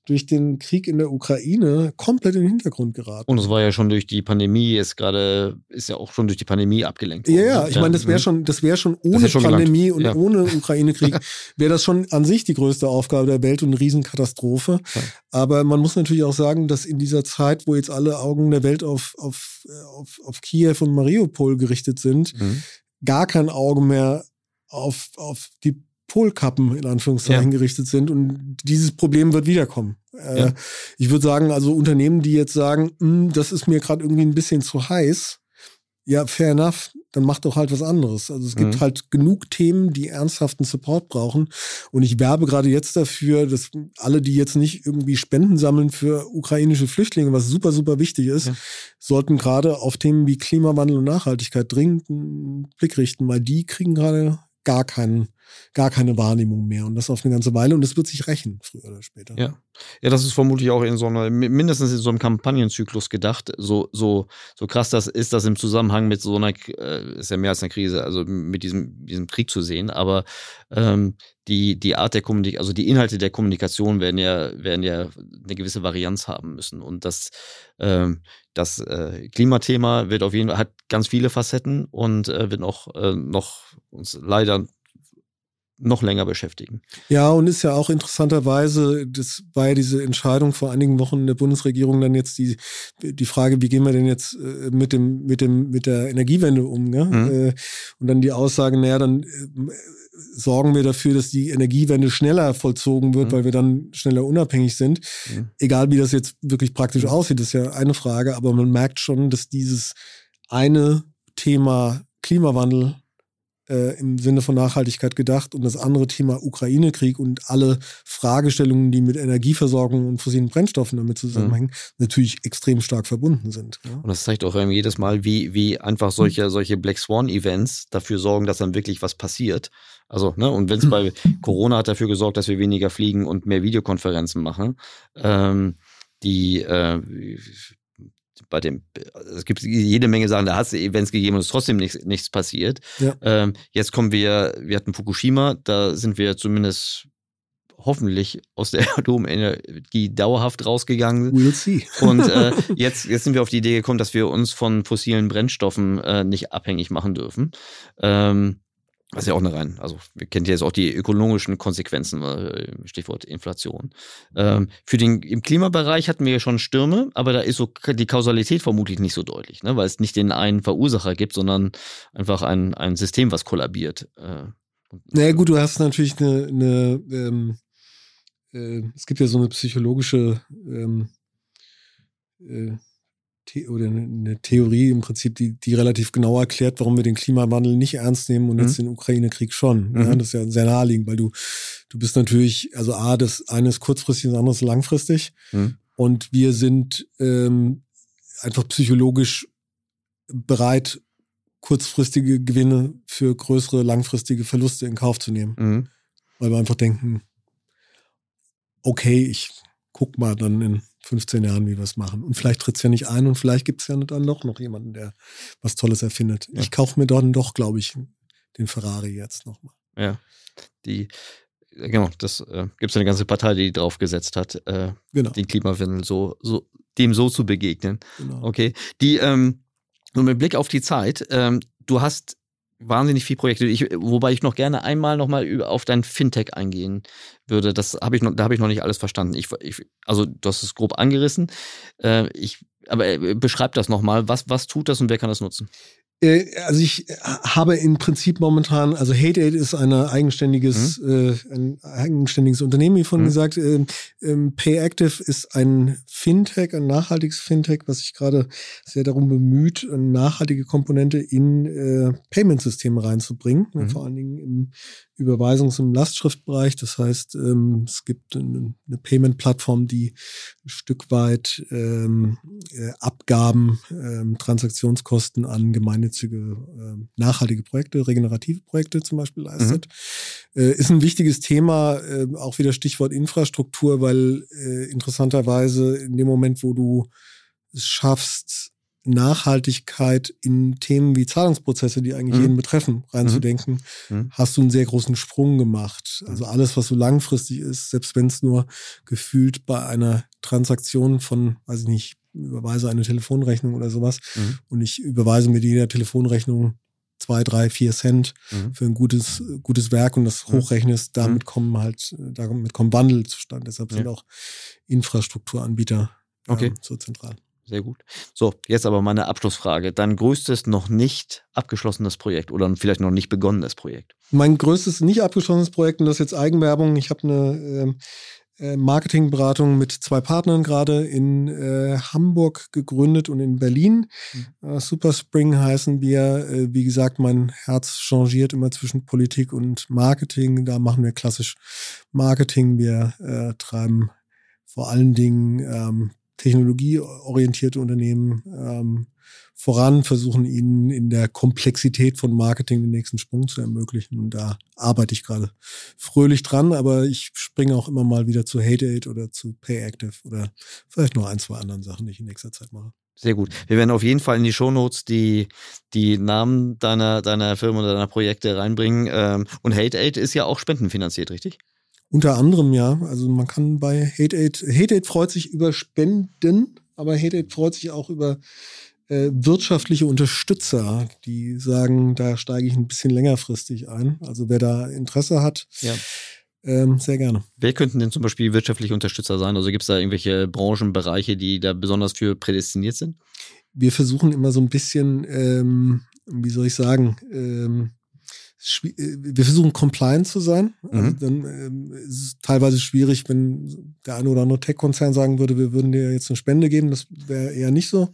durch den Krieg in der Ukraine komplett in den Hintergrund geraten. Und es war ja schon durch die Pandemie, ist gerade, ist ja auch schon durch die Pandemie abgelenkt worden. Ja, ja, ich meine, das wäre schon, das wäre schon ohne schon Pandemie gelangt. und ja. ohne Ukraine-Krieg, wäre das schon an sich die größte Aufgabe der Welt und eine Riesenkatastrophe. Ja. Aber man muss natürlich auch sagen, dass in dieser Zeit, wo jetzt alle Augen der Welt auf, auf, auf, auf Kiew und Mariupol gerichtet sind, mhm. gar kein Auge mehr auf, auf die Polkappen in Anführungszeichen ja. gerichtet sind und dieses Problem wird wiederkommen. Äh, ja. Ich würde sagen, also Unternehmen, die jetzt sagen, hm, das ist mir gerade irgendwie ein bisschen zu heiß, ja, fair enough, dann macht doch halt was anderes. Also es gibt mhm. halt genug Themen, die ernsthaften Support brauchen. Und ich werbe gerade jetzt dafür, dass alle, die jetzt nicht irgendwie Spenden sammeln für ukrainische Flüchtlinge, was super, super wichtig ist, ja. sollten gerade auf Themen wie Klimawandel und Nachhaltigkeit dringend einen Blick richten, weil die kriegen gerade gar keinen gar keine Wahrnehmung mehr und das auf eine ganze Weile und das wird sich rächen, früher oder später. Ja, ja das ist vermutlich auch in so einer, mindestens in so einem Kampagnenzyklus gedacht, so, so, so krass das ist, das im Zusammenhang mit so einer, äh, ist ja mehr als eine Krise, also mit diesem, diesem Krieg zu sehen, aber ähm, die, die Art der Kommunikation, also die Inhalte der Kommunikation werden ja, werden ja eine gewisse Varianz haben müssen. Und das, ähm, das äh, Klimathema wird auf jeden Fall, hat ganz viele Facetten und äh, wird auch äh, noch uns leider noch länger beschäftigen. Ja, und ist ja auch interessanterweise, das war ja diese Entscheidung vor einigen Wochen in der Bundesregierung dann jetzt die, die Frage, wie gehen wir denn jetzt äh, mit dem, mit dem, mit der Energiewende um, ne? Mhm. Und dann die Aussage, naja, dann äh, sorgen wir dafür, dass die Energiewende schneller vollzogen wird, mhm. weil wir dann schneller unabhängig sind. Mhm. Egal wie das jetzt wirklich praktisch mhm. aussieht, ist ja eine Frage, aber man merkt schon, dass dieses eine Thema Klimawandel äh, im Sinne von Nachhaltigkeit gedacht und das andere Thema Ukraine-Krieg und alle Fragestellungen, die mit Energieversorgung und fossilen Brennstoffen damit zusammenhängen, mhm. natürlich extrem stark verbunden sind. Ja? Und das zeigt auch ähm, jedes Mal, wie, wie einfach solche, mhm. solche Black Swan-Events dafür sorgen, dass dann wirklich was passiert. Also, ne, und wenn es bei Corona hat dafür gesorgt, dass wir weniger fliegen und mehr Videokonferenzen machen, ähm, die äh, bei dem, es gibt jede Menge Sachen, da hat es Events gegeben und es ist trotzdem nichts, nichts passiert. Ja. Ähm, jetzt kommen wir, wir hatten Fukushima, da sind wir zumindest hoffentlich aus der Atomenergie dauerhaft rausgegangen. We'll see. Und äh, jetzt, jetzt sind wir auf die Idee gekommen, dass wir uns von fossilen Brennstoffen äh, nicht abhängig machen dürfen. Ähm, das ist ja auch eine rein, also wir kennen ja jetzt auch die ökonomischen Konsequenzen, äh, Stichwort Inflation. Ähm, für den im Klimabereich hatten wir ja schon Stürme, aber da ist so die Kausalität vermutlich nicht so deutlich, ne? weil es nicht den einen Verursacher gibt, sondern einfach ein, ein System, was kollabiert. Äh, naja gut, du hast natürlich eine, eine ähm, äh, es gibt ja so eine psychologische ähm, äh, oder eine Theorie im Prinzip, die, die relativ genau erklärt, warum wir den Klimawandel nicht ernst nehmen und mhm. jetzt den Ukraine-Krieg schon. Mhm. Ja, das ist ja sehr naheliegend, weil du, du bist natürlich, also A, das eine ist kurzfristig, das andere ist langfristig. Mhm. Und wir sind ähm, einfach psychologisch bereit, kurzfristige Gewinne für größere langfristige Verluste in Kauf zu nehmen. Mhm. Weil wir einfach denken, okay, ich guck mal dann in 15 Jahren, wie wir es machen. Und vielleicht tritt es ja nicht ein und vielleicht gibt es ja dann doch noch jemanden, der was Tolles erfindet. Ja. Ich kaufe mir dann doch, glaube ich, den Ferrari jetzt nochmal. Ja, die, genau, das äh, gibt es eine ganze Partei, die drauf gesetzt hat, äh, genau. den Klimawandel so, so, dem so zu begegnen. Genau. Okay. Die, ähm, nur mit Blick auf die Zeit, ähm, du hast wahnsinnig viele Projekte. Ich, wobei ich noch gerne einmal noch mal auf dein Fintech eingehen würde. Das habe ich noch, da habe ich noch nicht alles verstanden. Ich, ich, also du hast es grob angerissen. Äh, ich, aber äh, beschreib das noch mal. Was, was tut das und wer kann das nutzen? Äh, also ich äh, habe im Prinzip momentan, also Hate Aid ist ein eigenständiges, mhm. äh, ein eigenständiges Unternehmen, wie vorhin mhm. gesagt. Äh, ähm, PayActive ist ein Fintech, ein nachhaltiges Fintech, was sich gerade sehr darum bemüht, eine nachhaltige Komponente in äh, Payment-Systeme reinzubringen, mhm. vor allen Dingen im Überweisungs- und Lastschriftbereich. Das heißt, ähm, es gibt eine, eine Payment-Plattform, die ein Stück weit ähm, äh, Abgaben, ähm, Transaktionskosten an gemeinnützige, äh, nachhaltige Projekte, regenerative Projekte zum Beispiel leistet. Mhm. Äh, ist ein wichtiges Thema, äh, auch wieder Stichwort Infrastruktur, weil äh, interessanterweise in dem Moment, wo du es schaffst, Nachhaltigkeit in Themen wie Zahlungsprozesse, die eigentlich mhm. jeden betreffen, reinzudenken, mhm. mhm. hast du einen sehr großen Sprung gemacht. Also alles, was so langfristig ist, selbst wenn es nur gefühlt bei einer Transaktion von, weiß ich nicht, überweise eine Telefonrechnung oder sowas mhm. und ich überweise mit jeder Telefonrechnung zwei, drei, vier Cent mhm. für ein gutes, gutes Werk und das mhm. hochrechnest, damit kommen halt, damit kommen Wandel zustande. Deshalb sind auch Infrastrukturanbieter okay. ähm, so zentral. Sehr gut. So, jetzt aber meine Abschlussfrage. Dein größtes noch nicht abgeschlossenes Projekt oder vielleicht noch nicht begonnenes Projekt? Mein größtes nicht abgeschlossenes Projekt, und das ist jetzt Eigenwerbung. Ich habe eine ähm, äh, Marketingberatung mit zwei Partnern gerade in äh, Hamburg gegründet und in Berlin. Mhm. Äh, Super Spring heißen wir. Äh, wie gesagt, mein Herz changiert immer zwischen Politik und Marketing. Da machen wir klassisch Marketing. Wir äh, treiben vor allen Dingen ähm, technologieorientierte Unternehmen ähm, voran, versuchen ihnen in der Komplexität von Marketing den nächsten Sprung zu ermöglichen. Und da arbeite ich gerade fröhlich dran, aber ich springe auch immer mal wieder zu Hate Aid oder zu Pay Active oder vielleicht noch ein, zwei anderen Sachen, die ich in nächster Zeit mache. Sehr gut. Wir werden auf jeden Fall in die Shownotes die, die Namen deiner, deiner Firma oder deiner Projekte reinbringen. Ähm, und Hate Aid ist ja auch spendenfinanziert, richtig? Unter anderem ja. Also man kann bei Hate Aid, Hate Aid freut sich über Spenden, aber Hate Aid freut sich auch über äh, wirtschaftliche Unterstützer, die sagen, da steige ich ein bisschen längerfristig ein. Also wer da Interesse hat, ja. ähm, sehr gerne. Wer könnten denn zum Beispiel wirtschaftliche Unterstützer sein? Also gibt es da irgendwelche Branchenbereiche, die da besonders für prädestiniert sind? Wir versuchen immer so ein bisschen, ähm, wie soll ich sagen, ähm, äh, wir versuchen compliant zu sein. Also mhm. dann ähm, ist es teilweise schwierig, wenn der eine oder andere Tech-Konzern sagen würde, wir würden dir jetzt eine Spende geben. Das wäre eher nicht so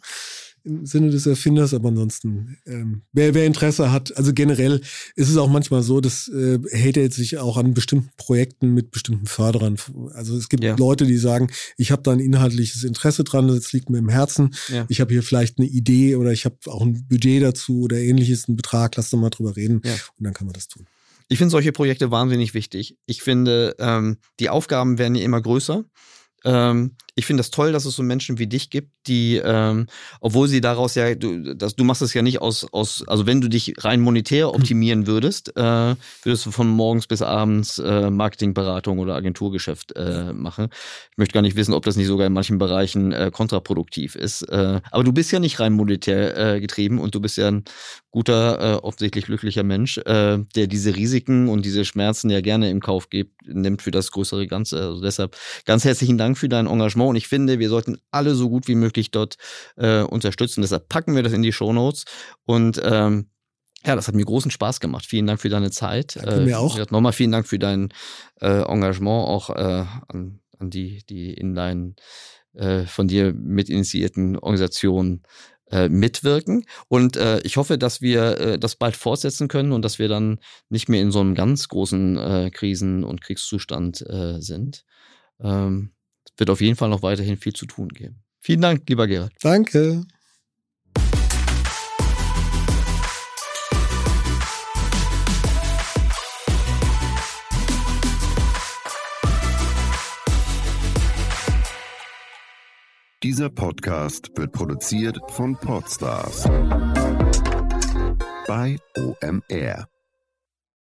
im Sinne des Erfinders, aber ansonsten, ähm, wer, wer Interesse hat, also generell ist es auch manchmal so, dass äh, Hate sich auch an bestimmten Projekten mit bestimmten Förderern. Also es gibt ja. Leute, die sagen, ich habe da ein inhaltliches Interesse dran, das liegt mir im Herzen. Ja. Ich habe hier vielleicht eine Idee oder ich habe auch ein Budget dazu oder ähnliches, einen Betrag, lass doch mal drüber reden ja. und dann kann man das tun. Ich finde solche Projekte wahnsinnig wichtig. Ich finde, ähm, die Aufgaben werden ja immer größer. Ähm, ich finde das toll, dass es so Menschen wie dich gibt, die, ähm, obwohl sie daraus ja, du, das, du machst es ja nicht aus, aus, also wenn du dich rein monetär hm. optimieren würdest, äh, würdest du von morgens bis abends äh, Marketingberatung oder Agenturgeschäft äh, machen. Ich möchte gar nicht wissen, ob das nicht sogar in manchen Bereichen äh, kontraproduktiv ist. Äh, aber du bist ja nicht rein monetär äh, getrieben und du bist ja ein guter, äh, offensichtlich glücklicher Mensch, äh, der diese Risiken und diese Schmerzen ja gerne im Kauf gibt, nimmt für das größere Ganze. Also deshalb ganz herzlichen Dank für dein Engagement Engagement und ich finde, wir sollten alle so gut wie möglich dort äh, unterstützen. Deshalb packen wir das in die Show Notes und ähm, ja, das hat mir großen Spaß gemacht. Vielen Dank für deine Zeit. Danke äh, mir auch. Nochmal vielen Dank für dein äh, Engagement auch äh, an, an die, die in deinen äh, von dir mitinitiierten Organisationen äh, mitwirken. Und äh, ich hoffe, dass wir äh, das bald fortsetzen können und dass wir dann nicht mehr in so einem ganz großen äh, Krisen- und Kriegszustand äh, sind. Ähm, wird auf jeden Fall noch weiterhin viel zu tun geben. Vielen Dank, lieber Gerhard. Danke. Dieser Podcast wird produziert von Podstars bei OMR.